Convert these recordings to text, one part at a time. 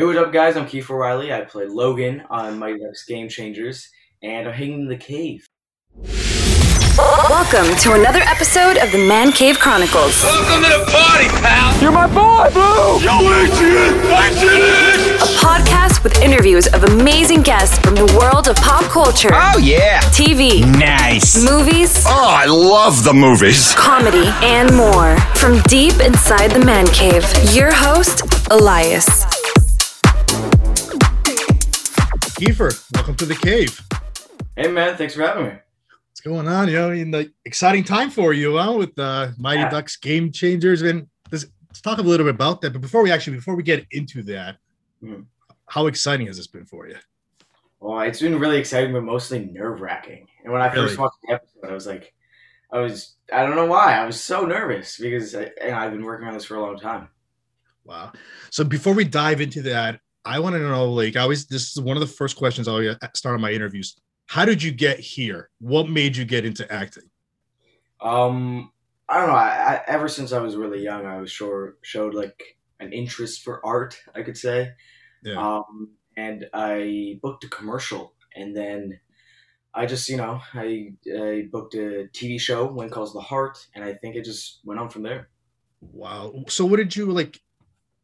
Hey, what's up, guys? I'm Kiefer O'Reilly. I play Logan on Mighty Ducks Game Changers, and I'm hanging in the cave. Welcome to another episode of the Man Cave Chronicles, Welcome to the party, pal! You're my boy, Blue! Yo, Adrian! Adrian! a podcast with interviews of amazing guests from the world of pop culture, Oh, yeah! TV, Nice! movies, Oh, I love the movies. comedy, and more. From deep inside the Man Cave, your host, Elias. Kiefer, welcome to the cave. Hey, man, thanks for having me. What's going on? You know, I mean, exciting time for you, huh? With uh, Mighty Yeah. Ducks game changers, and this, let's talk a little bit about that. But before we actually, before we get into that, Mhm. how exciting has this been for you? Well, it's been really exciting, but mostly nerve wracking. And when I first watched the episode, I was like, I was, I don't know why, I was so nervous because I, and I've been working on this for a long time. Wow. So before we dive into that, I want to know, like, I always this is one of the first questions I always start on my interviews. How did you get here? What made you get into acting? Um, I don't know. I, I ever since I was really young, I was sure showed like an interest for art. I could say. Yeah. Um, and I booked a commercial, and then I just, you know, I, I booked a TV show, When Calls the Heart, and I think it just went on from there. Wow. So what did you like?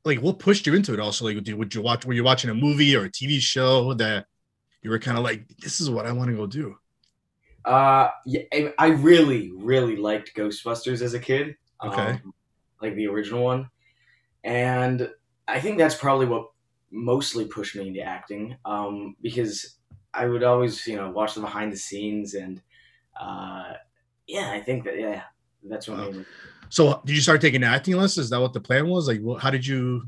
Like, what pushed you into it? Also, like, would you watch? Were you watching a movie or a TV show that you were kind of like, this is what I want to go do? Uh, yeah, I- really, really liked Ghostbusters as a kid. Okay. Um, like the original one, and I think that's probably what mostly pushed me into acting. Um, because I would always, you know, watch the behind the scenes, and uh, yeah, I think that yeah, that's what Wow. made me. So, did you start taking acting lessons? Is that what the plan was? Like, how did you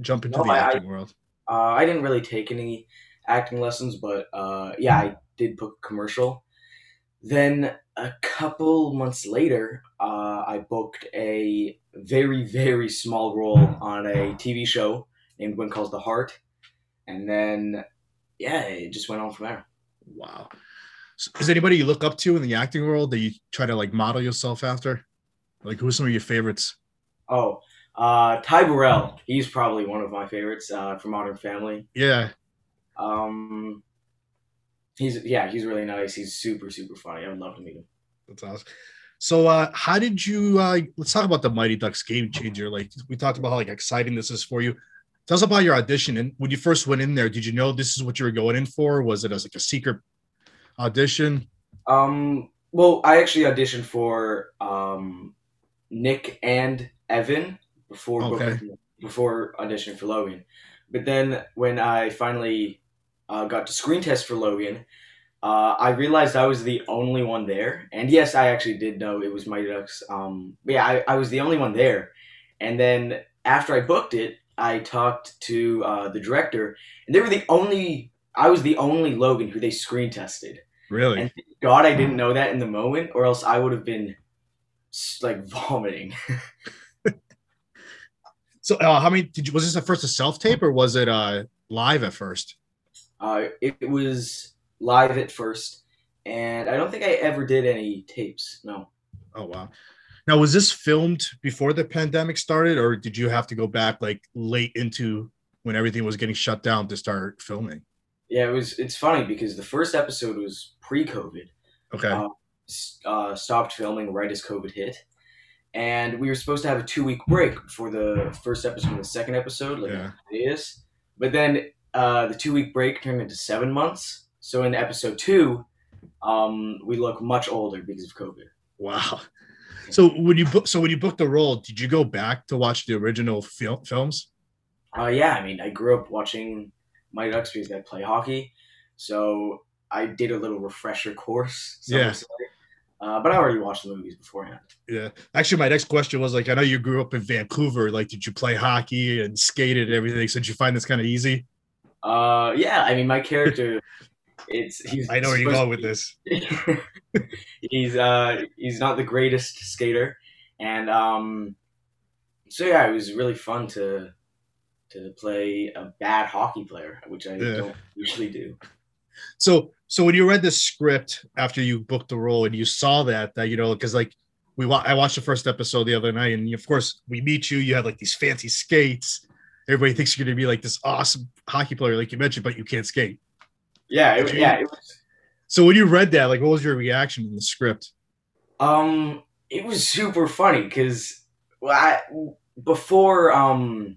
jump into No, the I- acting world? Uh, I didn't really take any acting lessons, but uh, yeah, I did book a commercial. Then a couple months later, uh, I booked a very, very small role on a TV show named When Calls the Heart. And then, yeah, it just went on from there. Wow. So is anybody you look up to in the acting world that you try to like model yourself after? Like, who's some of your favorites? Oh, uh, Ty Burrell. He's probably one of my favorites uh, from Modern Family. Yeah. Um, he's, yeah, he's really nice. He's super, super funny. I would love to meet him. That's awesome. So, uh, how did you? Uh, let's talk about the Mighty Ducks game changer. Like we talked about how like exciting this is for you. Tell us about your audition. And when you first went in there, did you know this is what you were going in for? Was it as like a secret audition? Um, well, I actually auditioned for um, Nick and Evan before Okay. booking- before auditioning for Logan. But then when I finally uh, got to screen test for Logan, uh, I realized I was the only one there. And yes, I actually did know it was Mighty Ducks. Um, but yeah, I, I was the only one there. And then after I booked it, I talked to uh, the director, and they were the only. I was the only Logan who they screen tested. Really? And thank God I didn't know that in the moment, or else I would have been like vomiting. so, uh, how many did you? Was this the first a self tape or was it uh live at first? Uh, it, it was live at first, and I don't think I ever did any tapes. No. Oh wow. Now, was this filmed before the pandemic started, or did you have to go back like late into when everything was getting shut down to start filming? Yeah, it was. It's funny because the first episode was pre-COVID. Okay. S- uh, stopped filming right as COVID hit, and we were supposed to have a two-week break for the first episode and the second episode, like Yeah. it is. But then uh, the two-week break turned into seven months. So in episode two, um, we look much older because of COVID. Wow. So when you book, so when you booked the role, did you go back to watch the original fil- films? Uh, yeah, I mean, I grew up watching Mighty Ducks because I play hockey, so I did a little refresher course. Yeah. say. Uh, but I already watched the movies beforehand. Yeah. Actually, my next question was like, I know you grew up in Vancouver. Like, did you play hockey and skated and everything? So did you find this kind of easy? Uh, yeah, I mean, my character, it's he's. I know where you're going with this. he's uh he's not the greatest skater, and um, so yeah, it was really fun to to play a bad hockey player, which I Yeah. don't usually do. So, so when you read the script after you booked the role and you saw that, that you know, because like we, wa- I watched the first episode the other night, and of course we meet you. You have like these fancy skates, everybody thinks you're going to be like this awesome hockey player, like you mentioned, but you can't skate. Yeah, it, you- yeah. It was, So when you read that, like, what was your reaction in the script? Um, it was super funny because well, I, before um,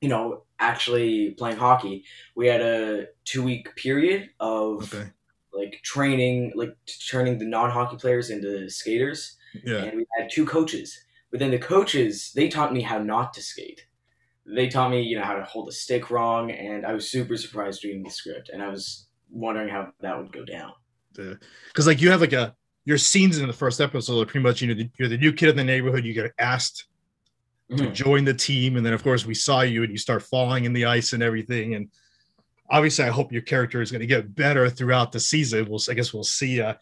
you know, actually playing hockey, we had a two week period of Okay. Like training, like turning the non hockey players into skaters, Yeah. and we had two coaches. But then the coaches they taught me how not to skate. They taught me, you know, how to hold a stick wrong, and I was super surprised reading the script, and I was wondering how that would go down. Because like you have like a your scenes in the first episode are pretty much you know the, you're the new kid in the neighborhood. You get asked to Mhm. join the team, and then of course we saw you and you start falling in the ice and everything. And obviously, I hope your character is going to get better throughout the season. We'll I guess we'll see. Uh,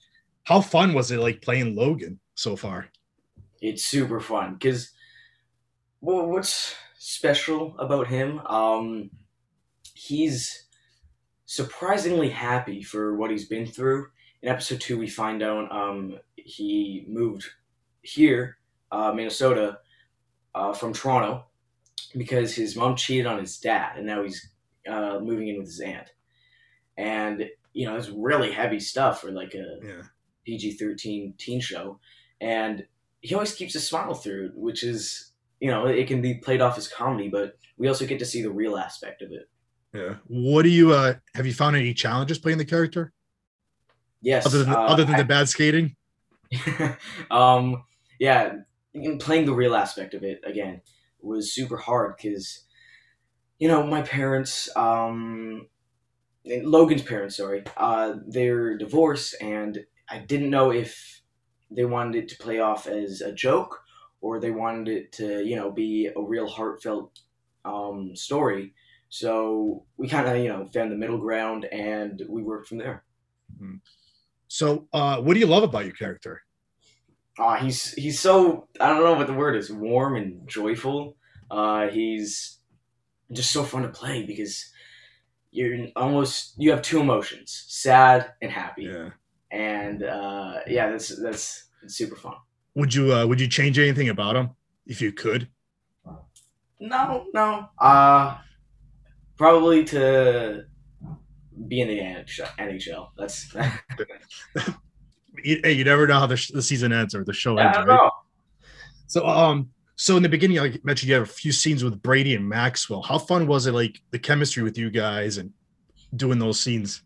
how fun was it like playing Logan so far? it's super fun because well, what's special about him um he's surprisingly happy for what he's been through in episode two we find out um he moved here uh minnesota uh from toronto because his mom cheated on his dad and now he's uh moving in with his aunt and you know it's really heavy stuff for like a Yeah. PG thirteen teen show, and he always keeps a smile through, which is you know it can be played off as comedy, but we also get to see the real aspect of it. Yeah. What do you uh have you found any challenges playing the character Yes, other than uh, other than the bad skating? um, yeah, in playing the real aspect of it again was super hard because, you know, my parents, um, Logan's parents, sorry, uh, they're divorced, and I didn't know if they wanted it to play off as a joke or they wanted it to, you know, be a real heartfelt um, story. So we kind of, you know, found the middle ground, and we worked from there. So uh what do you love about your character? Ah, he's he's so I don't know what the word is, warm and joyful. Uh, he's just so fun to play because you're almost you have two emotions, sad and happy, and uh, yeah, that's that's super fun. Would you uh would you change anything about them if you could? No, no, uh, probably to be in the NHL. That's Hey, you never know how the, sh- the season ends or the show I ends, right? So, um, so in the beginning, like you mentioned, you have a few scenes with Brady and Maxwell. How fun was it, like the chemistry with you guys and doing those scenes?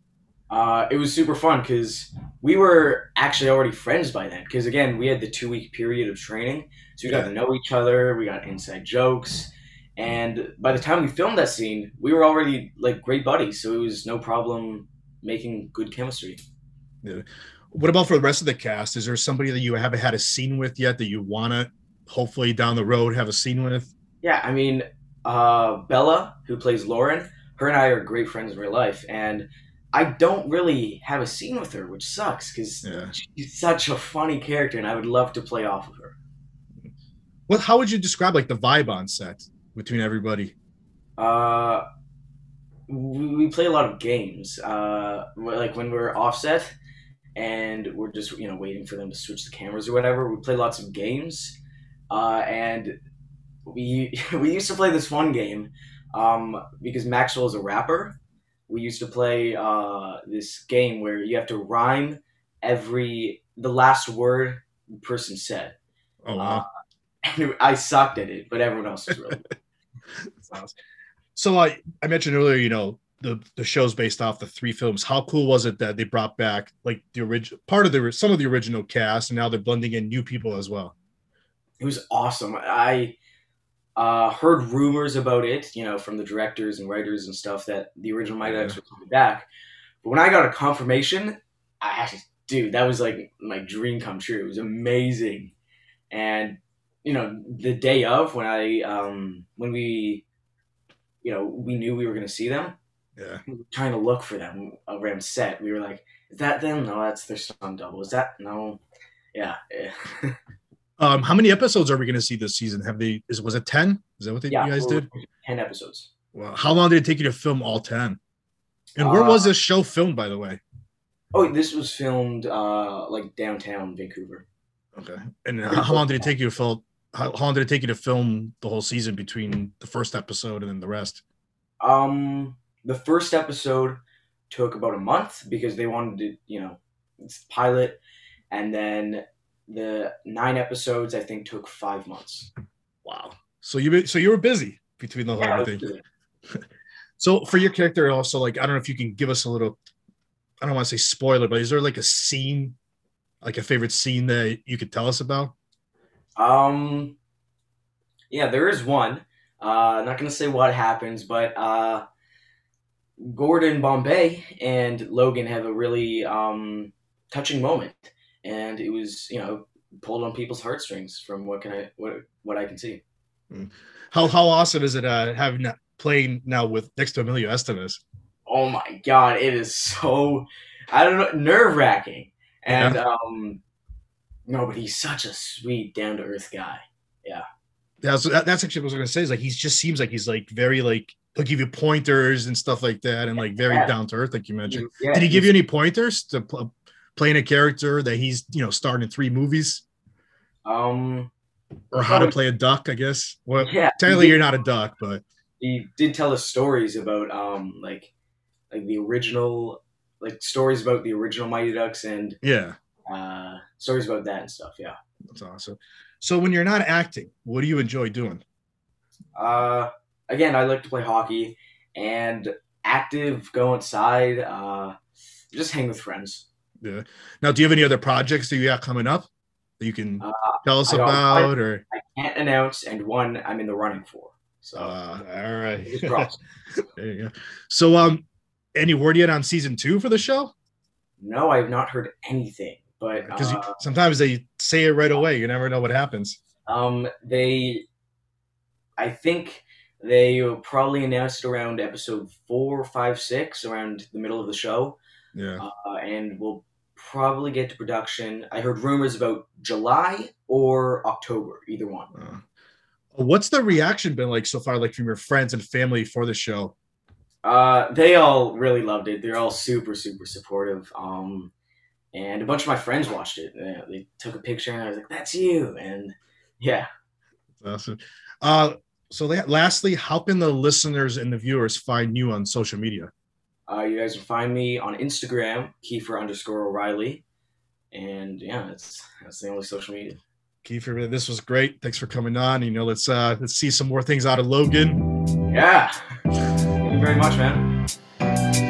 Uh, it was super fun because we were actually already friends by then. Because again, we had the two week period of training, so we got Yeah. to know each other. We got inside jokes, and by the time we filmed that scene, we were already like great buddies. So it was no problem making good chemistry. What about for the rest of the cast? Is there somebody that you haven't had a scene with yet that you want to hopefully down the road have a scene with? Yeah, I mean, uh, Bella, who plays Lauren, her and I are great friends in real life, and I don't really have a scene with her, which sucks because Yeah. she's such a funny character, and I would love to play off of her. What? How would you describe like the vibe on set between everybody? Uh, we, we play a lot of games. Uh, like when we're offset and we're just you know waiting for them to switch the cameras or whatever. We play lots of games, uh, and we we used to play this one game um, because Maxwell is a rapper. We used to play uh, this game where you have to rhyme every the last word the person said. Oh wow. And I sucked at it, but everyone else was really good. That's awesome. So I I mentioned earlier, you know, the the show's based off the three films. How cool was it that they brought back like the original part of the some of the original cast, and now they're blending in new people as well? It was awesome. I uh, heard rumors about it, you know, from the directors and writers and stuff that the original Mighty Ducks were coming back. But when I got a confirmation, I actually, dude, that was like my dream come true. It was amazing, and you know, the day of when I um when we, you know, we knew we were gonna see them, Yeah. we were trying to look for them around set. We were like, is that them? No, that's their stunt double. Is that no? Yeah. yeah. Um, how many episodes are we going to see this season? Have they? Is was it ten? Is that what they, yeah, you guys did? ten episodes. Wow. How long did it take you to film all ten? And where Uh, was this show filmed, by the way? Oh, this was filmed uh like downtown Vancouver. Okay. And how how long did it take you to film how, how long did it take you to film the whole season between the first episode and then the rest? Um, the first episode took about a month because they wanted to, you know, it's pilot, and then the nine episodes I think took five months. Wow. So you so you were busy between the whole Yeah, thing. So for your character, also like I don't know if you can give us a little. I don't want to say spoiler, but is there like a scene, like a favorite scene that you could tell us about? Um, yeah, there is one. Uh, not gonna say what happens, but uh, Gordon Bombay and Logan have a really um touching moment, and it was you know pulled on people's heartstrings from what can I what what I can see. How how awesome is it uh, having that playing now with next to Emilio Estevez? Oh my god, it is so I don't know nerve wracking, and um, no, but he's such a sweet, down to earth guy. Yeah, so that, that's actually what I was gonna say. Is like he just seems like he's like very like he'll give you pointers and stuff like that, and like very Yeah. down to earth, like you mentioned. Yeah, Did he give you any pointers to playing a character that he's you know starred in three movies Um, or how to play a duck? I guess. Well, yeah, technically he you're not a duck, but he did tell us stories about um like like the original like stories about the original Mighty Ducks and yeah, uh stories about that and stuff. Yeah. that's awesome. So when you're not acting, what do you enjoy doing? Uh, again, I like to play hockey and active, go outside, uh, just hang with friends. Yeah. Now, do you have any other projects that you got coming up that you can Uh, tell us I about? Or I can't announce, and one I'm in the running for. So uh, all right, there you go. So, um, any word yet on season two for the show? no, I have not heard anything, but Because uh, sometimes they say it right away. You never know what happens. um, they, I think they will probably announced it around episode four, five, six, around the middle of the show. Yeah. uh, and we'll probably get to production. I heard rumors about July or October, either one. Uh, what's the reaction been like so far, like from your friends and family for the show? Uh, they all really loved it. They're all super, super supportive. Um, and a bunch of my friends watched it. They took a picture, and I was like, "That's you!" And yeah, Awesome. Uh, so la- lastly, how can the listeners and the viewers find you on social media? Uh, you guys can find me on Instagram, Kiefer underscore O'Reilly, and yeah, that's that's the only social media. Kiefer, this was great. Thanks for coming on. You know, let's uh let's see some more things out of Logan. Yeah, thank you very much, man.